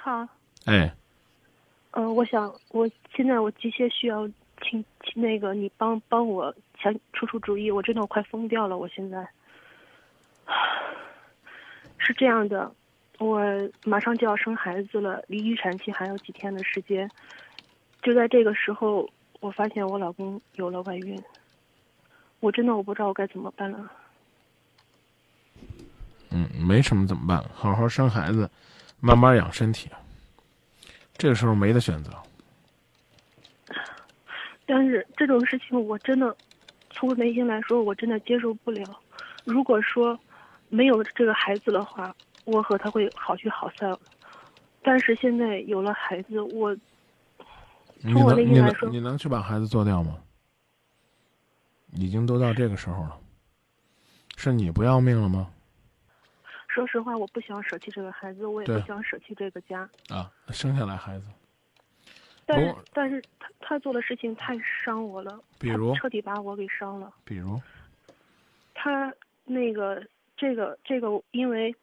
好，哎，呃，我想我现在我急切需要请请那个你帮帮我想出出主意，我真的我快疯掉了，我现在是这样的，我马上就要生孩子了，离预产期还有几天的时间，就在这个时候，我发现我老公有了外孕，我真的我不知道我该怎么办了。嗯，没什么怎么办？好好生孩子，慢慢养身体。这个时候没得选择。但是这种事情我真的，从我内心来说，我真的接受不了。如果说没有这个孩子的话，我和他会好聚好散。但是现在有了孩子，我从我内心来说能你能去把孩子做掉吗？已经都到这个时候了，是你不要命了吗？说实话，我不想舍弃这个孩子，我也对不想舍弃这个家。啊，生下来孩子，但是不，但是他他做的事情太伤我了，比如彻底把我给伤了。比如，他那个这个这个，因为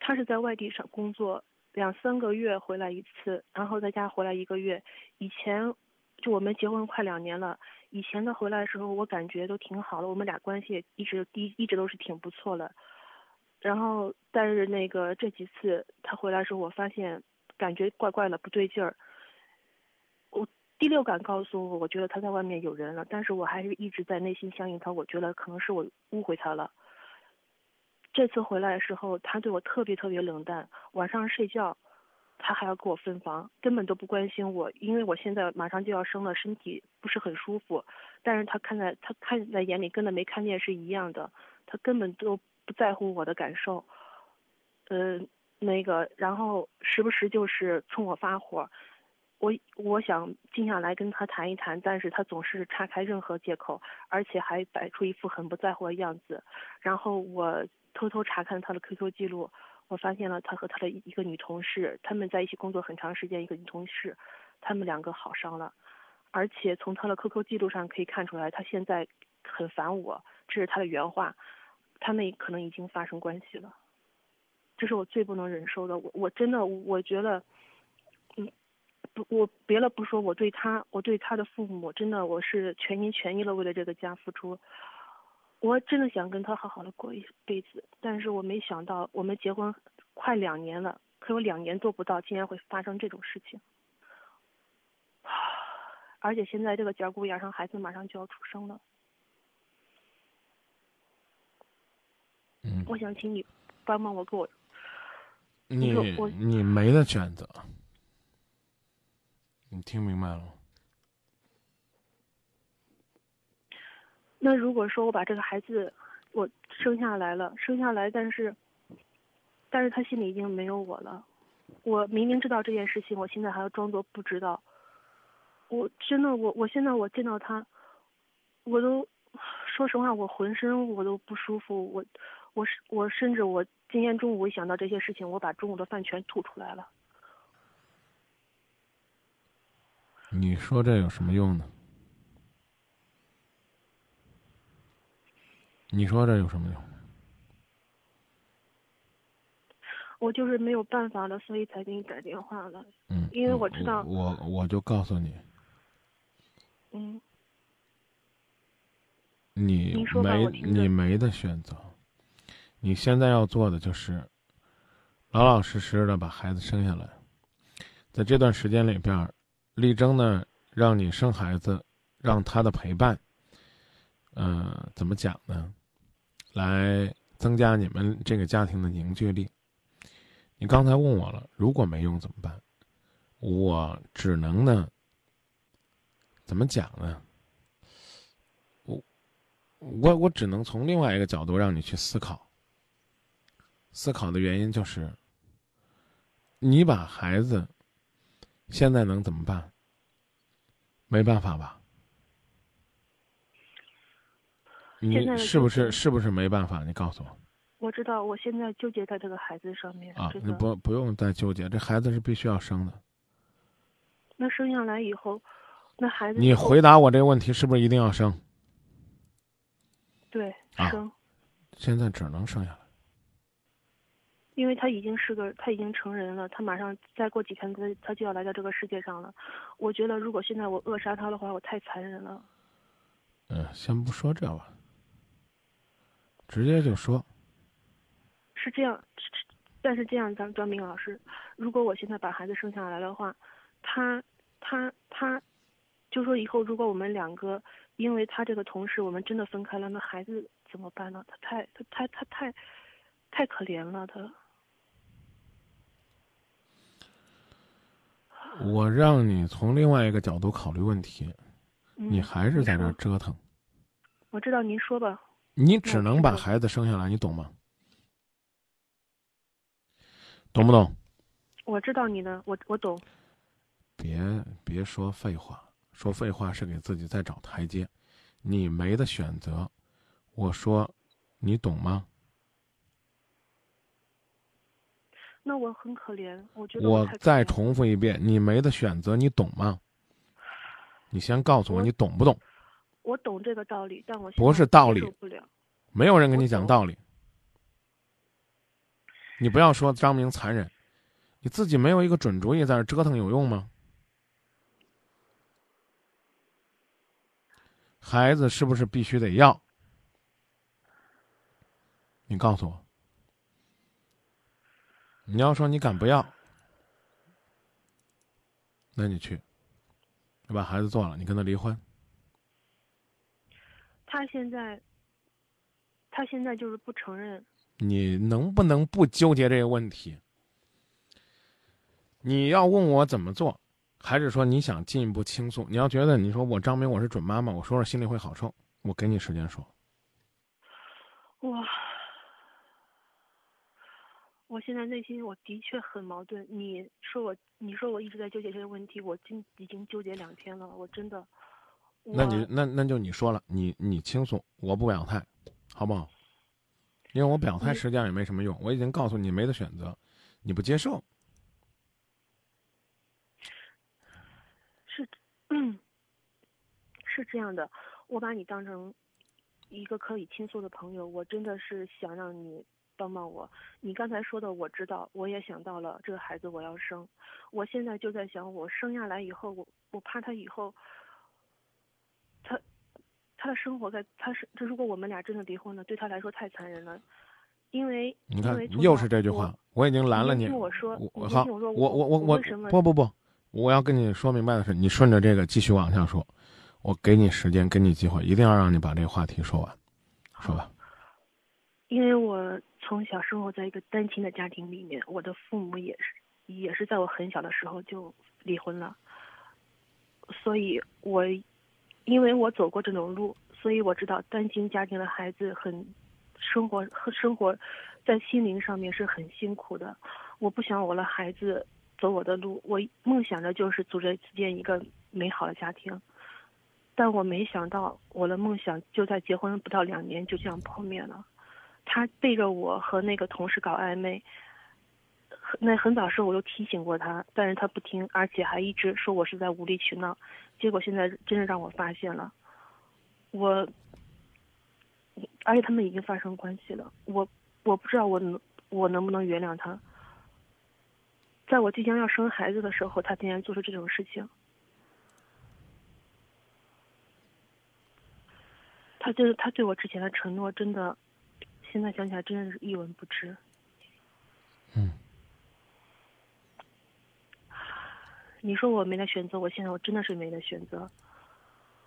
他是在外地上工作，两三个月回来一次，然后在家回来一个月。以前就我们结婚快两年了，以前他回来的时候，我感觉都挺好的，我们俩关系一直一一直都是挺不错的。然后，但是那个这几次他回来的时候，我发现感觉怪怪的，不对劲儿。我第六感告诉我，我觉得他在外面有人了，但是我还是一直在内心相信他，我觉得可能是我误会他了。这次回来的时候，他对我特别特别冷淡，晚上睡觉，他还要跟我分房，根本都不关心我，因为我现在马上就要生了，身体不是很舒服，但是他看在他看在眼里，跟他没看见是一样的，他根本都不在乎我的感受，呃，那个，然后时不时就是冲我发火，我我想静下来跟他谈一谈，但是他总是岔开任何借口，而且还摆出一副很不在乎的样子。然后我偷偷查看他的 QQ 记录，我发现了他和他的一个女同事，他们在一起工作很长时间，一个女同事，他们两个好上了，而且从他的 QQ 记录上可以看出来，他现在很烦我，这是他的原话，他们可能已经发生关系了。这是我最不能忍受的，我我真的我觉得，嗯，不，我别的不说，我对他，我对他的父母，真的我是全心全意的为了这个家付出。我真的想跟他好好的过一辈子，但是我没想到我们结婚快两年了，可有两年做不到，竟然会发生这种事情。而且现在这个节骨眼上，孩子马上就要出生了，嗯，我想请你帮帮我，给我你我我你没得选择，你听明白了吗？那如果说我把这个孩子我生下来了，生下来，但是，但是他心里已经没有我了。我明明知道这件事情，我现在还要装作不知道。我真的，我我现在我见到他，我都说实话，我浑身我都不舒服。我我是我甚至我今天中午一想到这些事情，我把中午的饭全吐出来了。你说这有什么用呢？你说这有什么用？我就是没有办法了，所以才给你打电话了。嗯，因为我知道我我我就告诉你，嗯，你没你没得选择，你现在要做的就是老老实实的把孩子生下来，在这段时间里边，力争呢让你生孩子，让他的陪伴，呃，怎么讲呢？来增加你们这个家庭的凝聚力。你刚才问我了，如果没用怎么办？我只能呢，怎么讲呢？我我我只能从另外一个角度让你去思考。思考的原因就是，你把孩子现在能怎么办？没办法吧？你是不是是是不是没办法？你告诉我我知道，我现在纠结在这个孩子上面。啊！这个你不不用再纠结，这孩子是必须要生的。那生下来以后，那孩子你回答我这个问题，是不是一定要生？对啊生，现在只能生下来。因为他已经是个，他已经成人了，他马上再过几天他他就要来到这个世界上了。我觉得如果现在我扼杀他的话，我太残忍了。嗯，先不说这吧，直接就说。是这样，但是这样，张张明老师，如果我现在把孩子生下来的话，他他他，就说以后如果我们两个因为他这个同事我们真的分开了，那孩子怎么办呢？他太他他他太太可怜了，他。我让你从另外一个角度考虑问题，你还是在那折腾。我知道，您说吧。你只能把孩子生下来，你懂吗？懂不懂？我知道你的，我我懂。别别说废话，说废话是给自己在找台阶。你没得选择，我说，你懂吗？那我很可怜，我觉得。我再重复一遍，你没得选择，你懂吗？你先告诉我，你懂不懂？我懂这个道理，但我不是道理，不了。没有人跟你讲道理。你不要说张明残忍，你自己没有一个准主意，在这折腾有用吗？孩子是不是必须得要？你告诉我。你要说你敢不要，那你去，你把孩子做了，你跟他离婚。他现在，他现在就是不承认。你能不能不纠结这个问题？你要问我怎么做，还是说你想进一步倾诉？你要觉得你说我张明我是准妈妈，我说说心里会好受。我给你时间说。哇。我现在内心我的确很矛盾。你说我，你说我一直在纠结这个问题，我今已经纠结两天了。我真的，那你那那就你说了，你你倾诉，我不表态，好不好？因为我表态实际上也没什么用。我已经告诉你没得选择，你不接受。是，嗯，是这样的。我把你当成一个可以倾诉的朋友，我真的是想让你。帮帮我！你刚才说的我知道，我也想到了这个孩子我要生，我现在就在想，我生下来以后，我我怕他以后，他他的生活在他是，这如果我们俩真的离婚了，对他来说太残忍了，因为你看又是这句话，我已经拦了你。听我说，我好，我我我我不不不，我要跟你说明白的是，你顺着这个继续往下说，我给你时间，给你机会，一定要让你把这个话题说完，说吧。因为我从小生活在一个单亲的家庭里面，我的父母也是，也是在我很小的时候就离婚了，所以我，因为我走过这种路，所以我知道单亲家庭的孩子很，生活和生活，在心灵上面是很辛苦的。我不想我的孩子走我的路，我梦想着就是组织建一个美好的家庭，但我没想到我的梦想就在结婚不到两年就这样破灭了。他背着我和那个同事搞暧昧，那很早时候我就提醒过他，但是他不听，而且还一直说我是在无理取闹，结果现在真的让我发现了，我，而且他们已经发生关系了，我我不知道我能我能不能原谅他，在我即将要生孩子的时候，他竟然做出这种事情，他就是他对我之前的承诺真的。现在想起来，真的是一文不值。嗯。你说我没得选择，我现在我真的是没得选择。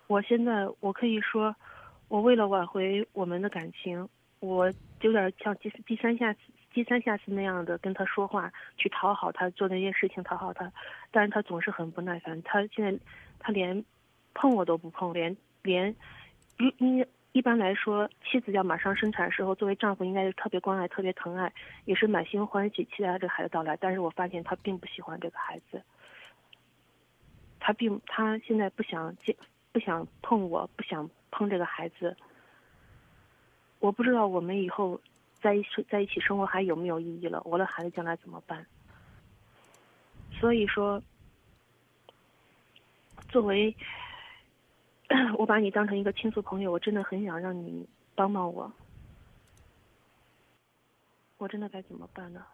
我现在我可以说，我为了挽回我们的感情，我有点像第第三下次、第三下次那样的跟他说话，去讨好他，做那些事情讨好他，但是他总是很不耐烦。他现在他连碰我都不碰，连连你你。一般来说，妻子要马上生产的时候，作为丈夫应该是特别关爱、特别疼爱，也是满心欢喜期待这个孩子到来。但是我发现他并不喜欢这个孩子，他并他现在不想见、不想碰我、不想碰这个孩子。我不知道我们以后在一起在一起生活还有没有意义了？我的孩子将来怎么办？所以说，作为。我把你当成一个倾诉朋友，我真的很想让你帮帮我，我真的该怎么办呢？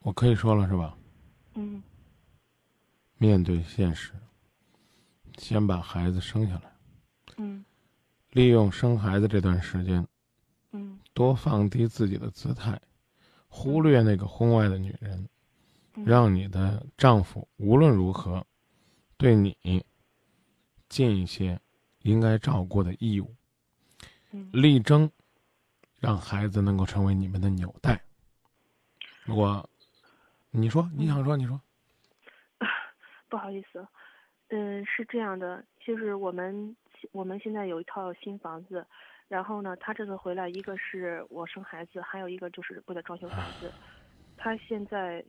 我可以说了是吧？嗯。面对现实，先把孩子生下来，嗯。利用生孩子这段时间，嗯。多放低自己的姿态，忽略那个婚外的女人，嗯。让你的丈夫无论如何对你尽一些应该照顾的义务，嗯力争让孩子能够成为你们的纽带。我，你说你想说你说，不好意思，嗯，是这样的，就是我们我们现在有一套新房子，然后呢，他这次回来，一个是我生孩子，还有一个就是为了装修房子。他现在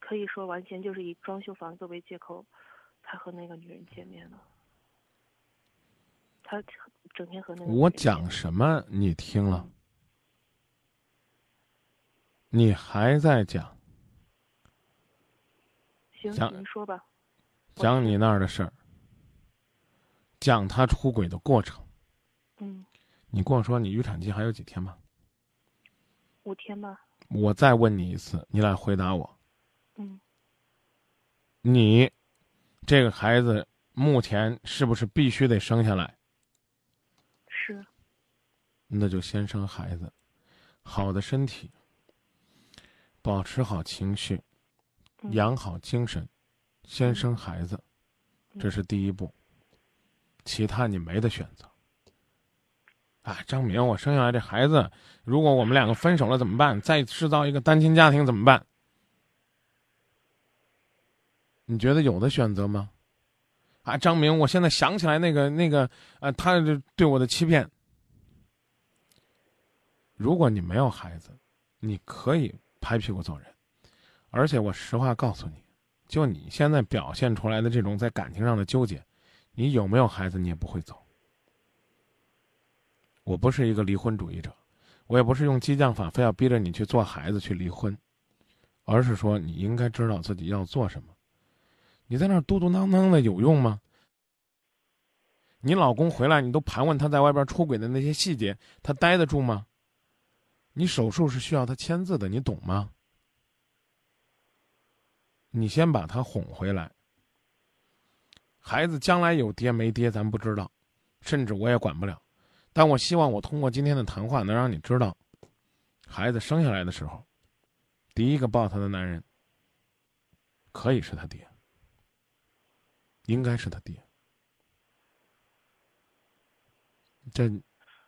可以说完全就是以装修房子为借口，才和那个女人见面了。他整天和那个我讲什么你听了？你还在讲行，讲您说吧。讲你那儿的事儿，讲他出轨的过程。嗯，你跟我说你预产期还有几天吧？五天吧。我再问你一次，你来回答我。嗯，你这个孩子目前是不是必须得生下来？是。那就先生孩子，好的身体，保持好情绪，嗯养好精神，先生孩子，嗯这是第一步。其他你没得选择。啊，张明，我生下来这孩子，如果我们两个分手了怎么办？再制造一个单亲家庭怎么办？你觉得有的选择吗？啊，张明，我现在想起来那个那个，呃，他这对我的欺骗。如果你没有孩子，你可以拍屁股走人。而且我实话告诉你，就你现在表现出来的这种在感情上的纠结，你有没有孩子你也不会走。我不是一个离婚主义者，我也不是用激将法非要逼着你去做孩子去离婚，而是说你应该知道自己要做什么。你在那嘟嘟囔囔的有用吗？你老公回来，你都盘问他在外边出轨的那些细节，他待得住吗？你手术是需要他签字的，你懂吗？你先把他哄回来。孩子将来有爹没爹，咱不知道，甚至我也管不了。但我希望我通过今天的谈话，能让你知道，孩子生下来的时候，第一个抱他的男人，可以是他爹，应该是他爹。这，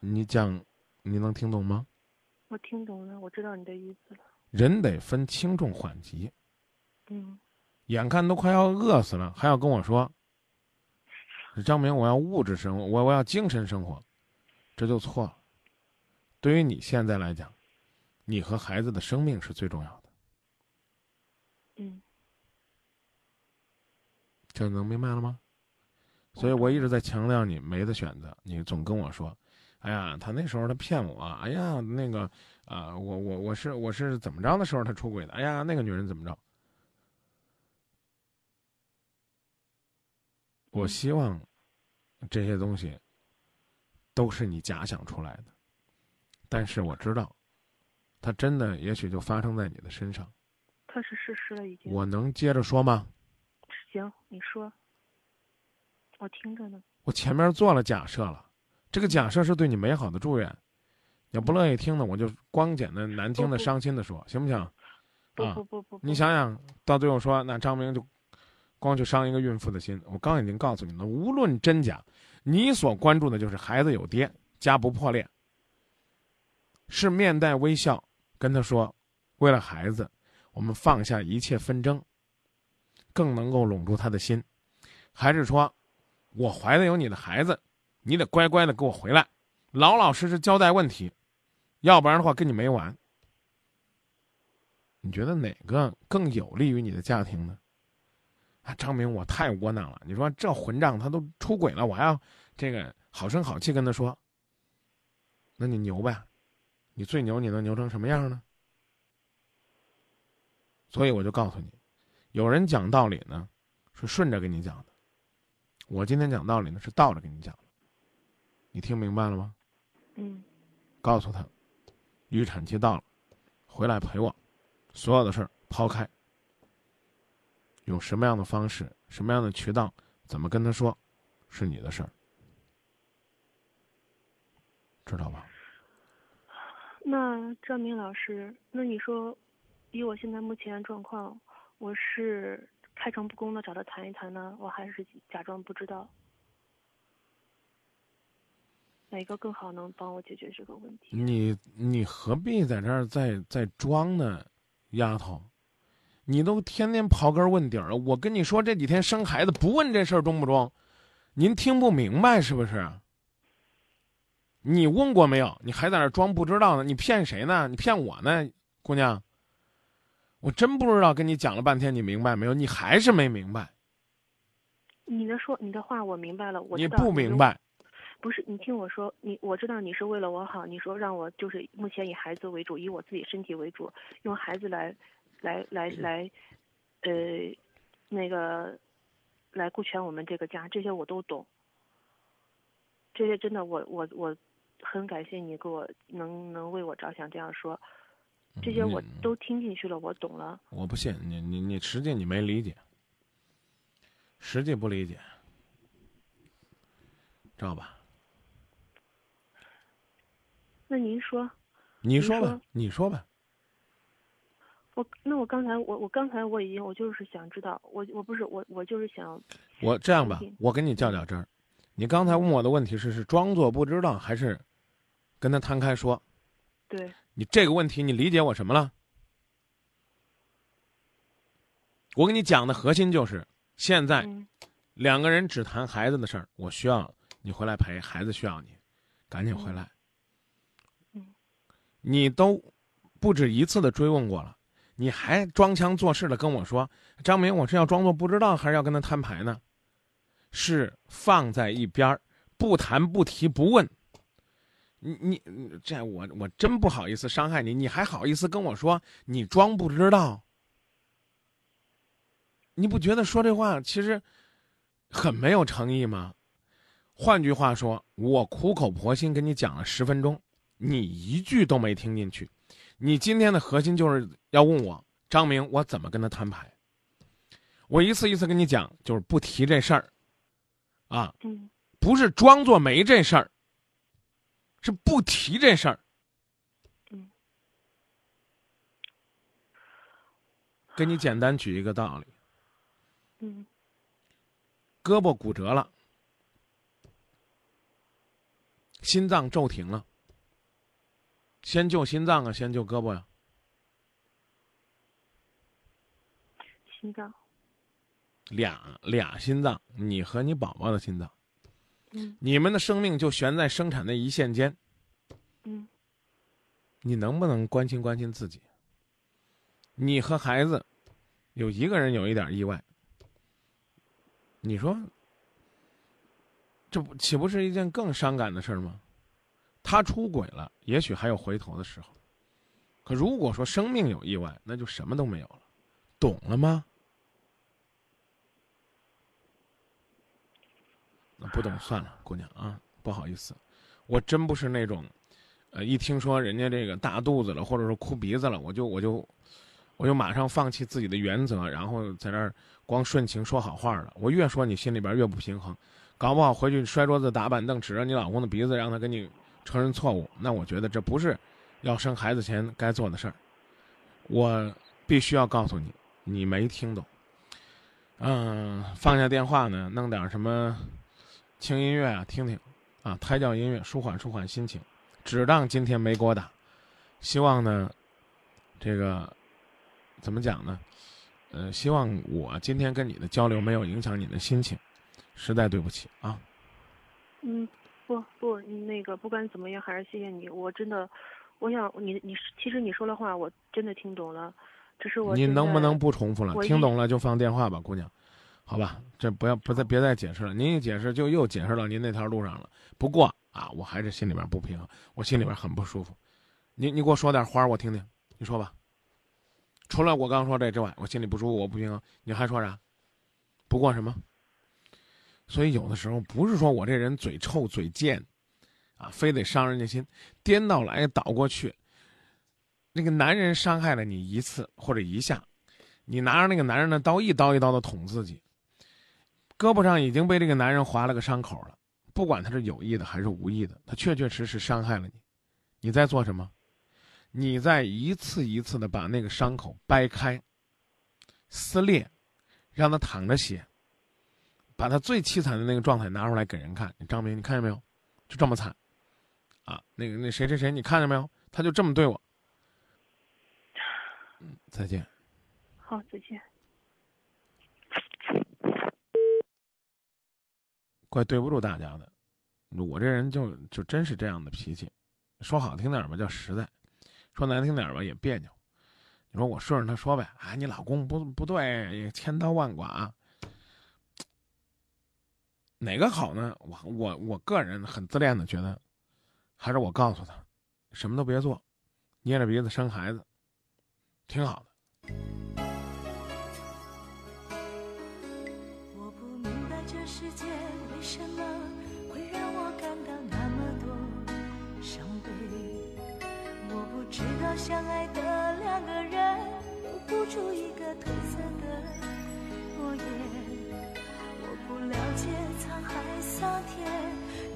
你讲，你能听懂吗？我听懂了，我知道你的意思了。人得分轻重缓急。嗯眼看都快要饿死了，还要跟我说：“张明，我要物质生活，我我要精神生活。”这就错了。对于你现在来讲，你和孩子的生命是最重要的，嗯这能明白了吗？所以我一直在强调你没得选择。你总跟我说：“哎呀，他那时候他骗我，哎呀，那个啊、我我我是我是怎么着的时候他出轨的？哎呀，那个女人怎么着？”我希望这些东西都是你假想出来的，但是我知道，它真的也许就发生在你的身上。它是事实了，已经。我能接着说吗？行，你说，我听着呢。我前面做了假设了，这个假设是对你美好的祝愿。要不乐意听呢，我就光简单、难听的、伤心的说，行不行？不啊不不不，不你想想到最后说，那张明就光去伤一个孕妇的心。我刚已经告诉你了，无论真假，你所关注的就是孩子有爹，家不破裂，是面带微笑跟他说，为了孩子，我们放下一切纷争，更能够拢住他的心，还是说，我怀的有你的孩子，你得乖乖的给我回来，老老实实交代问题，要不然的话跟你没完。你觉得哪个更有利于你的家庭呢？啊，张明，我太窝囊了。你说这混账他都出轨了，我还要这个好声好气跟他说，那你牛呗？你最牛，你能牛成什么样呢？所以我就告诉你，有人讲道理呢，是顺着跟你讲的；我今天讲道理呢，是倒着跟你讲的。你听明白了吗？嗯告诉他，预产期到了，回来陪我，所有的事儿抛开。用什么样的方式、什么样的渠道，怎么跟他说，是你的事儿，知道吧？那张明老师，那你说，以我现在目前状况，我是开诚布公的找他谈一谈呢，我还是假装不知道？哪个更好能帮我解决这个问题？你你何必在这儿再再装呢，丫头？你都天天刨根问底儿了，我跟你说这几天生孩子不问这事儿中不中，您听不明白是不是？你问过没有？你还在那装不知道呢？你骗谁呢？你骗我呢，姑娘？我真不知道，跟你讲了半天，你明白没有？你还是没明白。你的说你的话我明白了，我你不明白。不是你听我说，你我知道你是为了我好，你说让我就是目前以孩子为主，以我自己身体为主，用孩子来。来来来，呃，那个，来顾全我们这个家，这些我都懂。这些真的，我我我很感谢你给我能能为我着想这样说，这些我都听进去了，我懂了。我不信你你你实际你没理解，实际不理解，知道吧？那您说？你说吧，你说吧。我那我刚才我我刚才我已经我就是想知道我我不是我我就是想，我这样吧，我跟你较较真儿，你刚才问我的问题是是装作不知道还是跟他摊开说？对。你这个问题你理解我什么了？我跟你讲的核心就是现在两个人只谈孩子的事儿，我需要你回来陪孩子，需要你赶紧回来。嗯。你都不止一次的追问过了。你还装腔作势的跟我说，张明，我是要装作不知道，还是要跟他摊牌呢？是放在一边儿不谈不提不问。你你这我我真不好意思伤害你，你还好意思跟我说你装不知道？你不觉得说这话其实很没有诚意吗？换句话说，我苦口婆心跟你讲了十分钟，你一句都没听进去。你今天的核心就是要问我张明，我怎么跟他摊牌？我一次一次跟你讲，就是不提这事儿，啊，不是装作没这事儿，是不提这事儿。嗯，给你简单举一个道理。嗯，胳膊骨折了，心脏骤停了。先救心脏啊，先救胳膊呀。心脏。俩俩心脏，你和你宝宝的心脏。嗯。你们的生命就悬在生产的一线间。嗯。你能不能关心关心自己？你和孩子，有一个人有一点意外，你说，这不岂不是一件更伤感的事吗？他出轨了，也许还有回头的时候。可如果说生命有意外，那就什么都没有了，懂了吗？那不懂算了，姑娘啊，不好意思，我真不是那种，呃，一听说人家这个大肚子了，或者说哭鼻子了，我就我就我就马上放弃自己的原则，然后在那儿光顺情说好话了。我越说你心里边越不平衡，搞不好回去摔桌子打板凳，指着你老公的鼻子，让他跟你。承认错误，那我觉得这不是要生孩子前该做的事儿。我必须要告诉你，你没听懂。嗯，放下电话呢，弄点什么轻音乐啊，听听啊，胎教音乐，舒缓舒缓心情。只当今天没给我打。希望呢，这个怎么讲呢？呃，希望我今天跟你的交流没有影响你的心情。实在对不起啊。嗯。不不，那个不管怎么样，还是谢谢你。我真的，我想你你其实你说的话，我真的听懂了，只是我。你能不能不重复了？听懂了就放电话吧，姑娘，好吧，这不要不再别再解释了。您一解释就又解释到您那条路上了。不过啊，我还是心里边不平衡，我心里边很不舒服。你你给我说点花我听听，你说吧。除了我刚说这之外，我心里不舒服，我不平衡。你还说啥？不过什么？所以有的时候不是说我这人嘴臭嘴贱，啊，非得伤人家心，颠倒来倒过去。那个男人伤害了你一次或者一下，你拿着那个男人的刀一刀一刀的捅自己，胳膊上已经被这个男人划了个伤口了。不管他是有意的还是无意的，他确确实实伤害了你。你在做什么？你在一次一次的把那个伤口掰开、撕裂，让他淌着血，把他最凄惨的那个状态拿出来给人看。你张明，你看见没有？就这么惨啊！那个那谁谁谁，你看见没有？他就这么对我。嗯，再见。好，再见。怪对不住大家的，我这人就就真是这样的脾气，说好听点吧叫实在，说难听点吧也别扭。你说我顺着他说呗，啊，你老公不不对，千刀万剐，哪个好呢？我我我个人很自恋的觉得，还是我告诉他，什么都别做，捏着鼻子生孩子，挺好的。我不明白这世界为什么会让我感到那么多伤悲，我不知道相爱的两个人，留不住一个褪色的诺言。不了解沧海桑田，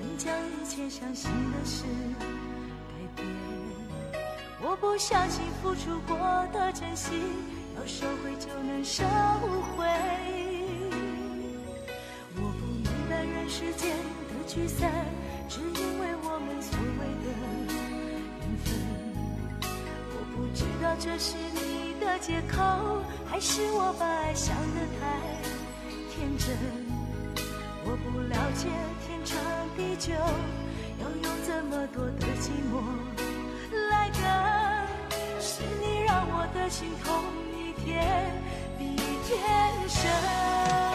能将一切相信的事改变。我不相信付出过的真心，要收回就能收回。我不明白人世间的聚散，只因为我们所谓的缘分。我不知道这是你的借口，还是我把爱想得太天真。了解天长地久要用这么多的寂寞来等是你让我的心痛一天比一天深。